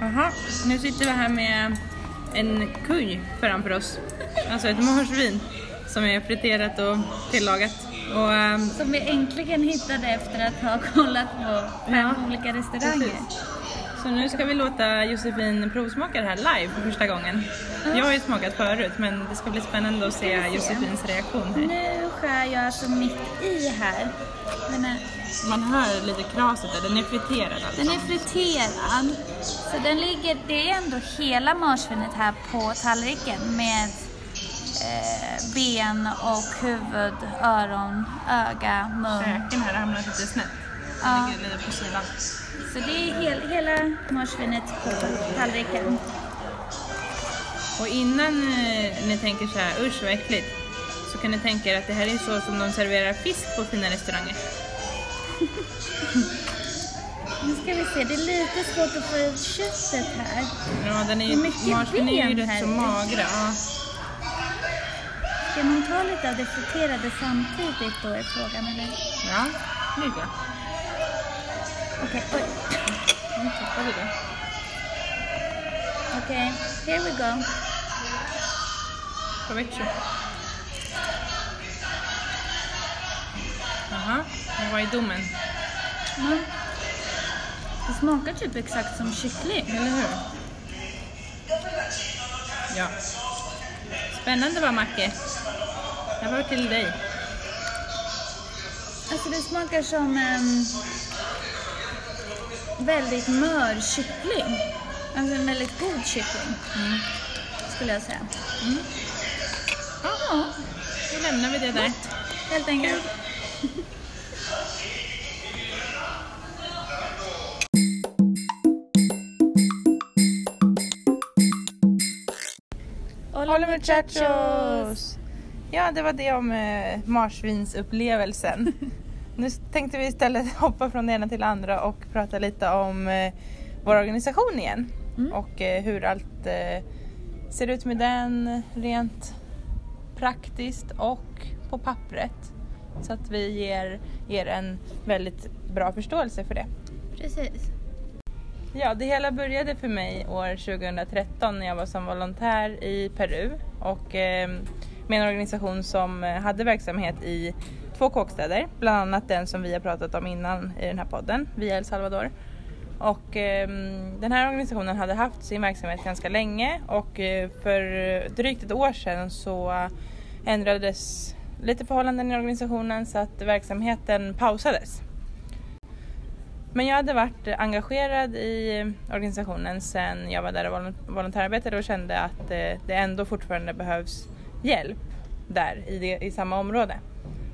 Jaha, nu sitter vi här med en kuj framför oss. Alltså ett marsvin som är friterat och tillagat. Och, ehm, Som vi äntligen hittade efter att ha kollat på fem Ja, olika restauranger. precis. Så nu ska vi låta Josefin provsmaka det här live för första gången. Jag har ju smakat förut men det ska bli spännande att se. Josefins reaktion här. Nu skär jag alltså mitt i här. Är, Man hör lite kraset där, den är friterad alltså. den är friterad. Så den ligger, det är ändå hela marsvinet här på tallriken med eh, ben och huvud, öron, öga, mun. Käken här har hamnat lite snett. Ja. ligger lite på sidan. Så det är hel, hela marsvinet på tallriken. Och innan eh, ni tänker så här, usch vad äckligt, så kan ni tänka er att det här är så som de serverar fisk på fina restauranger. Nu ska vi se, det är lite svårt att få ut köttet här. Ja, den är ju, marsvin är ju rätt här. så magra. Ja. Ska man ta lite av det friterade samtidigt då är frågan eller? ja, det Okej, oj. Nu tappade vi det. Okej, here we go. Provecho. Jaha, och vad är domen? Mm. Det smakar typ exakt som kyckling. Eller hur? Ja. Spännande va Macke? Det var till dig. Alltså det smakar som en väldigt mör kyckling. Alltså en väldigt god kyckling. Mm. Skulle jag säga. Ja, Ja, då lämnar vi det där. helt enkelt. Hola muchachos! Ja, det var det om eh, marsvinsupplevelsen. nu tänkte vi istället hoppa från det ena till det andra och prata lite om eh, vår organisation igen. Mm. Och eh, hur allt eh, ser ut med den rent praktiskt och på pappret. Så att vi ger er en väldigt bra förståelse för det. Precis. Ja, det hela började för mig år 2013 när jag var som volontär i Peru och eh, med en organisation som eh, hade verksamhet i två kåkstäder, bland annat den som vi har pratat om innan i den här podden, via El Salvador. Och eh, den här organisationen hade haft sin verksamhet ganska länge och eh, för drygt ett år sedan så ändrades lite förhållanden i organisationen så att verksamheten pausades. Men jag hade varit engagerad i organisationen sedan jag var där och volontärarbetade och kände att eh, det ändå fortfarande behövs hjälp där i, det, i samma område.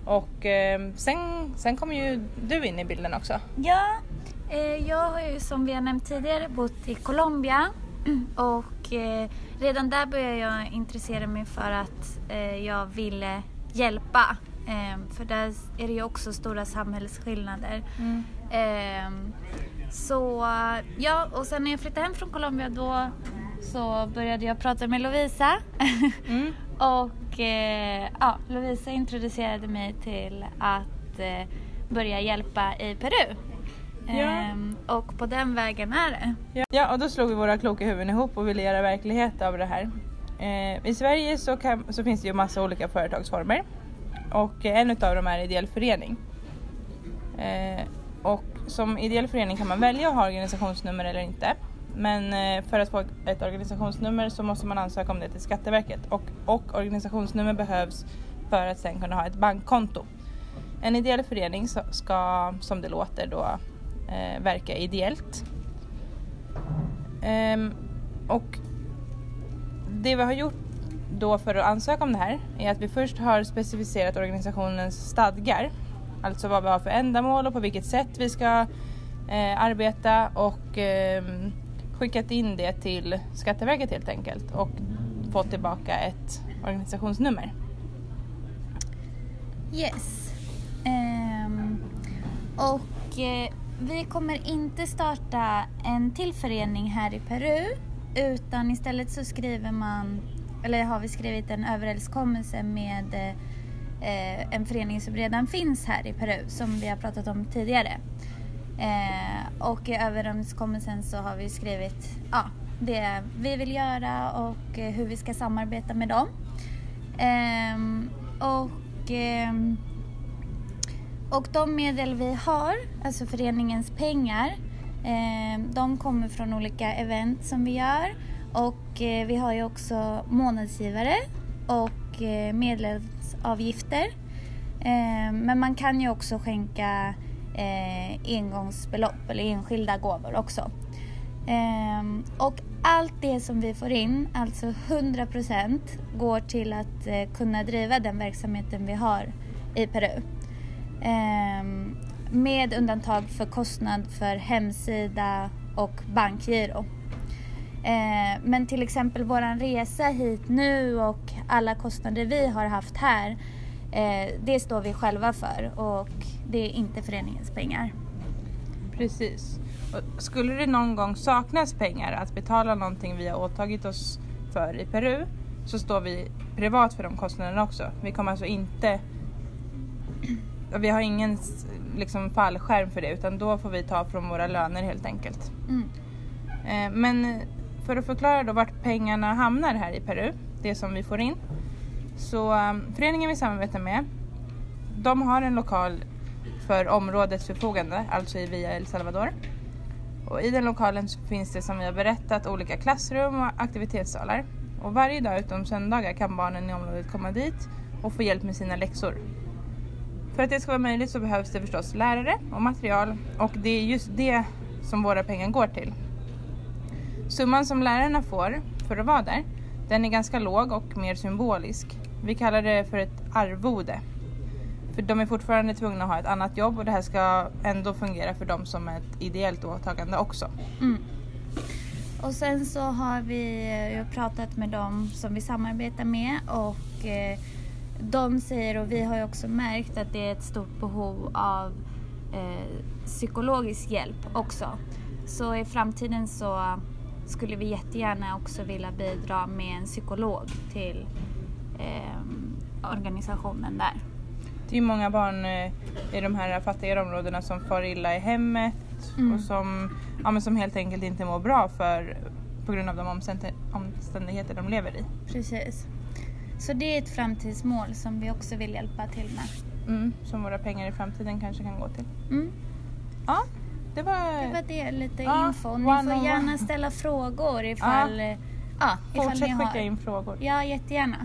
Och eh, sen, sen kom ju du in i bilden också. Ja, eh, jag har ju som vi har nämnt tidigare bott i Colombia och eh, redan där började jag intressera mig för att eh, jag ville hjälpa. Eh, för där är det ju också stora samhällsskillnader. Eh, så ja, och sen när jag flyttade hem från Colombia då så började jag prata med Lovisa. Mm. Och eh, ja, Lovisa introducerade mig till att eh, börja hjälpa i Peru. Ja. Ehm, och på den vägen är det. Ja. ja, och då slog vi våra kloka huvuden ihop och ville göra verklighet av det här. Eh, I Sverige så, kan, så finns det ju massa olika företagsformer och en utav dem är ideell förening. Eh, och som ideell förening kan man välja att ha organisationsnummer eller inte. Men eh, för att få ett organisationsnummer så måste man ansöka om det till Skatteverket och, och organisationsnummer behövs för att sen kunna ha ett bankkonto. En ideell förening ska, som det låter, då eh, verka ideellt. Ehm, och det vi har gjort då för att ansöka om det här är att vi först har specificerat organisationens stadgar. Alltså vad vi har för ändamål och på vilket sätt vi ska eh, arbeta och eh, skickat in det till Skatteverket helt enkelt och fått tillbaka ett organisationsnummer. Yes. Um, och eh, vi kommer inte starta en till förening här i Peru utan istället så skriver man, eller har vi skrivit en överenskommelse med eh, en förening som redan finns här i Peru som vi har pratat om tidigare. Eh, och i överenskommelsen så har vi skrivit ja, det vi vill göra och eh, hur vi ska samarbeta med dem. Eh, och, eh, och de medel vi har, alltså föreningens pengar, ehm, de kommer från olika event som vi gör och eh, vi har ju också månadsgivare och eh, medlemsavgifter. Ehm, men man kan ju också skänka Eh, engångsbelopp eller enskilda gåvor också. Ehm, och allt det som vi får in, alltså 100% går till att eh, kunna driva den verksamheten vi har i Peru. Ehm, med undantag för kostnad för hemsida och bankgiro. Ehm, men till exempel vår resa hit nu och alla kostnader vi har haft här, eh, det står vi själva för och det är inte föreningens pengar. Precis. Skulle det någon gång saknas pengar att betala någonting vi har åtagit oss för i Peru så står vi privat för de kostnaderna också. Vi kommer alltså inte vi har ingen liksom, fallskärm för det utan då får vi ta från våra löner helt enkelt. Mm. Eh, men för att förklara då vart pengarna hamnar här i Peru, det som vi får in. Så um, föreningen vi samarbetar med, de har en lokal för områdets förfogande, alltså i Via El Salvador. Och I den lokalen finns det som vi har berättat olika klassrum och aktivitetssalar. Och varje dag utom söndagar kan barnen i området komma dit och få hjälp med sina läxor. För att det ska vara möjligt så behövs det förstås lärare och material och det är just det som våra pengar går till. Summan som lärarna får för att vara där, den är ganska låg och mer symbolisk. Vi kallar det för ett arvode för de är fortfarande tvungna att ha ett annat jobb och det här ska ändå fungera för dem som ett ideellt åtagande också. Mm. Och sen så har vi ju pratat med dem som vi samarbetar med och eh, de säger, och vi har ju också märkt att det är ett stort behov av eh, psykologisk hjälp också. Så i framtiden så skulle vi jättegärna också vilja bidra med en psykolog till eh, organisationen där. Det är många barn eh, i de här fattigare områdena som far illa i hemmet mm. och som, ja, men som helt enkelt inte mår bra för, på grund av de omständigheter de lever i. Precis. Så det är ett framtidsmål som vi också vill hjälpa till med. Mm, som våra pengar i framtiden kanske kan gå till. Mm. Ja, det var det, var det lite ja, info. Ni får gärna ställa frågor ifall, ja. Ja, ifall Fortsätt ni har... skicka in frågor. Ja, jättegärna.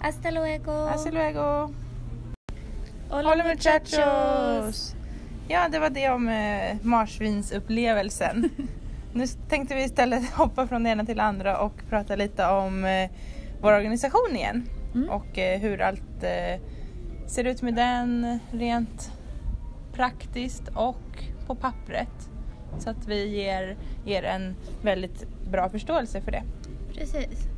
Hasta luego! Hasta luego! Hola muchachos! Ja, det var det om eh, marsvinsupplevelsen. nu tänkte vi istället hoppa från det ena till det andra och prata lite om eh, vår organisation igen. Mm. Och eh, hur allt eh, ser ut med den rent praktiskt och på pappret. Så att vi ger er en väldigt bra förståelse för det. Precis.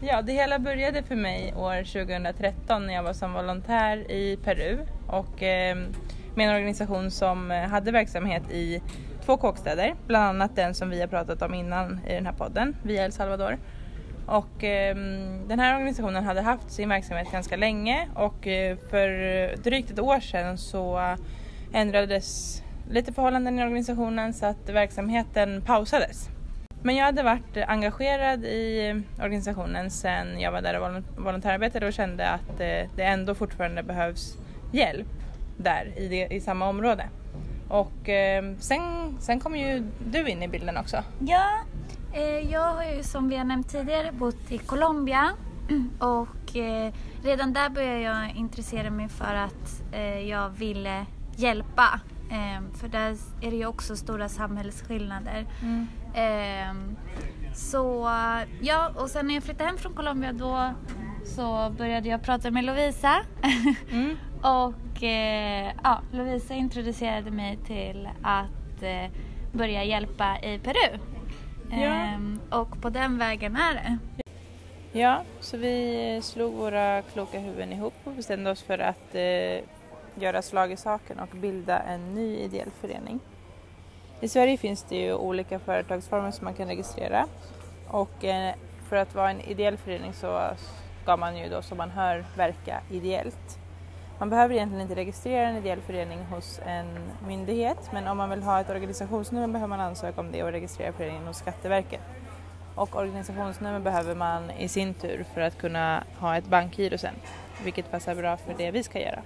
Ja, det hela började för mig år 2013 när jag var som volontär i Peru och eh, med en organisation som eh, hade verksamhet i två kåkstäder, bland annat den som vi har pratat om innan i den här podden, Via El Salvador. Och eh, den här organisationen hade haft sin verksamhet ganska länge och eh, för drygt ett år sedan så ändrades lite förhållanden i organisationen så att verksamheten pausades. Men jag hade varit engagerad i organisationen sedan jag var där och volontärarbetade och kände att eh, det ändå fortfarande behövs hjälp där i, det, i samma område. Och eh, sen, sen kom ju du in i bilden också. Ja, eh, jag har ju som vi har nämnt tidigare bott i Colombia och eh, redan där började jag intressera mig för att jag ville hjälpa. För där är det ju också stora samhällsskillnader. Mm. Ehm, så ja, och sen när jag flyttade hem från Colombia då så började jag prata med Lovisa. Mm. och eh, ja, Lovisa introducerade mig till att eh, börja hjälpa i Peru. Ja. Ehm, och på den vägen är det. Ja, så vi slog våra kloka huvuden ihop och bestämde oss för att eh, göra slag i saken och bilda en ny ideell förening. I Sverige finns det ju olika företagsformer som man kan registrera och eh, för att vara en ideell förening så ska man ju då som man hör verka ideellt. Man behöver egentligen inte registrera en ideell förening hos en myndighet men om man vill ha ett organisationsnummer behöver man ansöka om det och registrera föreningen hos Skatteverket. Och organisationsnummer behöver man i sin tur för att kunna ha ett bankgiro sen, vilket passar bra för det vi ska göra.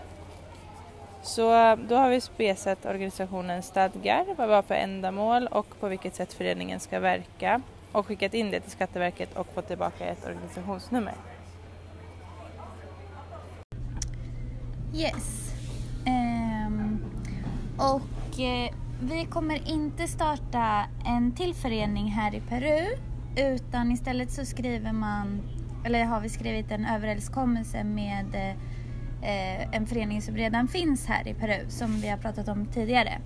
Så eh, då har vi spesat organisationens stadgar, vad vi har för ändamål och på vilket sätt föreningen ska verka och skickat in det till Skatteverket och fått tillbaka ett organisationsnummer. Yes. Um, och eh, vi kommer inte starta en till förening här i Peru utan istället så skriver man, eller har vi skrivit en överenskommelse med eh, eh, en förening som redan finns här i Peru som vi har pratat om tidigare.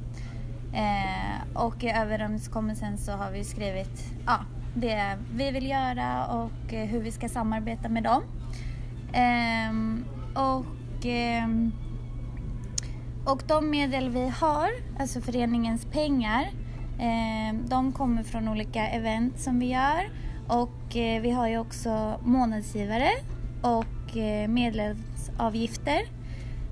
Eh, och i överenskommelsen så har vi skrivit ja, det vi vill göra och eh, hur vi ska samarbeta med dem. Ehm, och, ehm, och de medel vi har, alltså föreningens pengar, ehm, de kommer från olika event som vi gör och eh, vi har ju också månadsgivare och och eh, medlemsavgifter.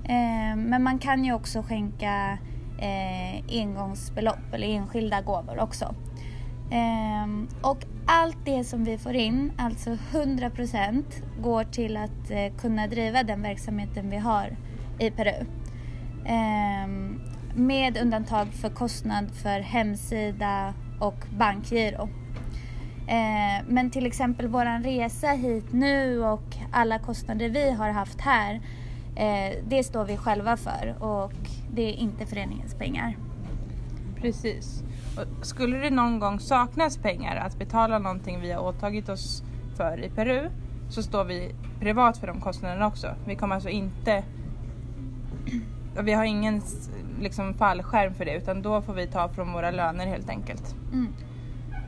Eh, men man kan ju också skänka eh, engångsbelopp eller enskilda gåvor också. Och allt det som vi får in, alltså 100% går till att kunna driva den verksamheten vi har i Peru. Med undantag för kostnad för hemsida och bankgiro. Eh, men till exempel vår resa hit nu och alla kostnader vi har haft här, eh, det står vi själva för och det är inte föreningens pengar. Precis. Skulle det någon gång saknas pengar att betala någonting vi har åtagit oss för i Peru så står vi privat för de kostnaderna också. Vi kommer alltså inte vi har ingen liksom, fallskärm för det utan då får vi ta från våra löner helt enkelt. Mm.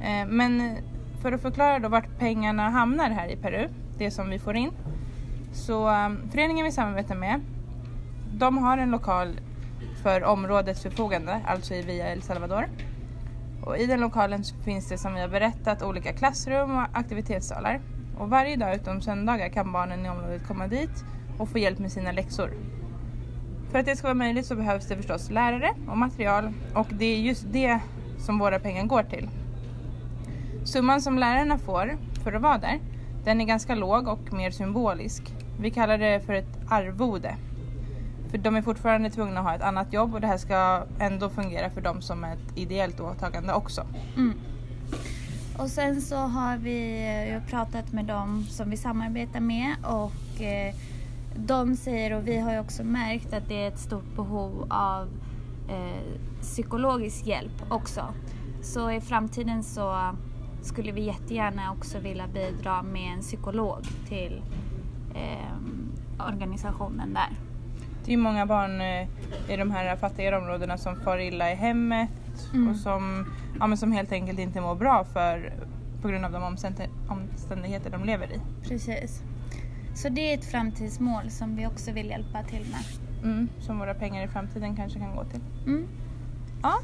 Eh, men för att förklara då vart pengarna hamnar här i Peru, det som vi får in. Så um, föreningen vi samarbetar med, de har en lokal för områdets förfogande, alltså i Via El Salvador. Och I den lokalen finns det som vi har berättat olika klassrum och aktivitetssalar. Och varje dag utom söndagar kan barnen i området komma dit och få hjälp med sina läxor. För att det ska vara möjligt så behövs det förstås lärare och material och det är just det som våra pengar går till. Summan som lärarna får för att vara där, den är ganska låg och mer symbolisk. Vi kallar det för ett arvode för de är fortfarande tvungna att ha ett annat jobb och det här ska ändå fungera för dem som ett ideellt åtagande också. Mm. Och sen så har vi pratat med dem som vi samarbetar med och eh, de säger, och vi har ju också märkt att det är ett stort behov av eh, psykologisk hjälp också. Så i framtiden så skulle vi jättegärna också vilja bidra med en psykolog till eh, organisationen där. Det är många barn eh, i de här fattigare områdena som far illa i hemmet mm. och som, ja, men som helt enkelt inte mår bra för, på grund av de omständigheter de lever i. Precis. Så det är ett framtidsmål som vi också vill hjälpa till med. Mm, som våra pengar i framtiden kanske kan gå till. Mm. Ja,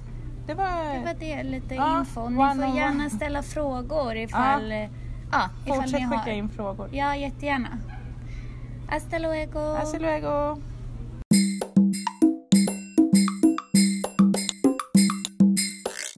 det var det, var det lite ja, info. Ni får gärna ställa frågor ifall, ja. Ja, ifall Fortsätt ni har. skicka in frågor. Ja, jättegärna. Hasta luego! Hasta luego!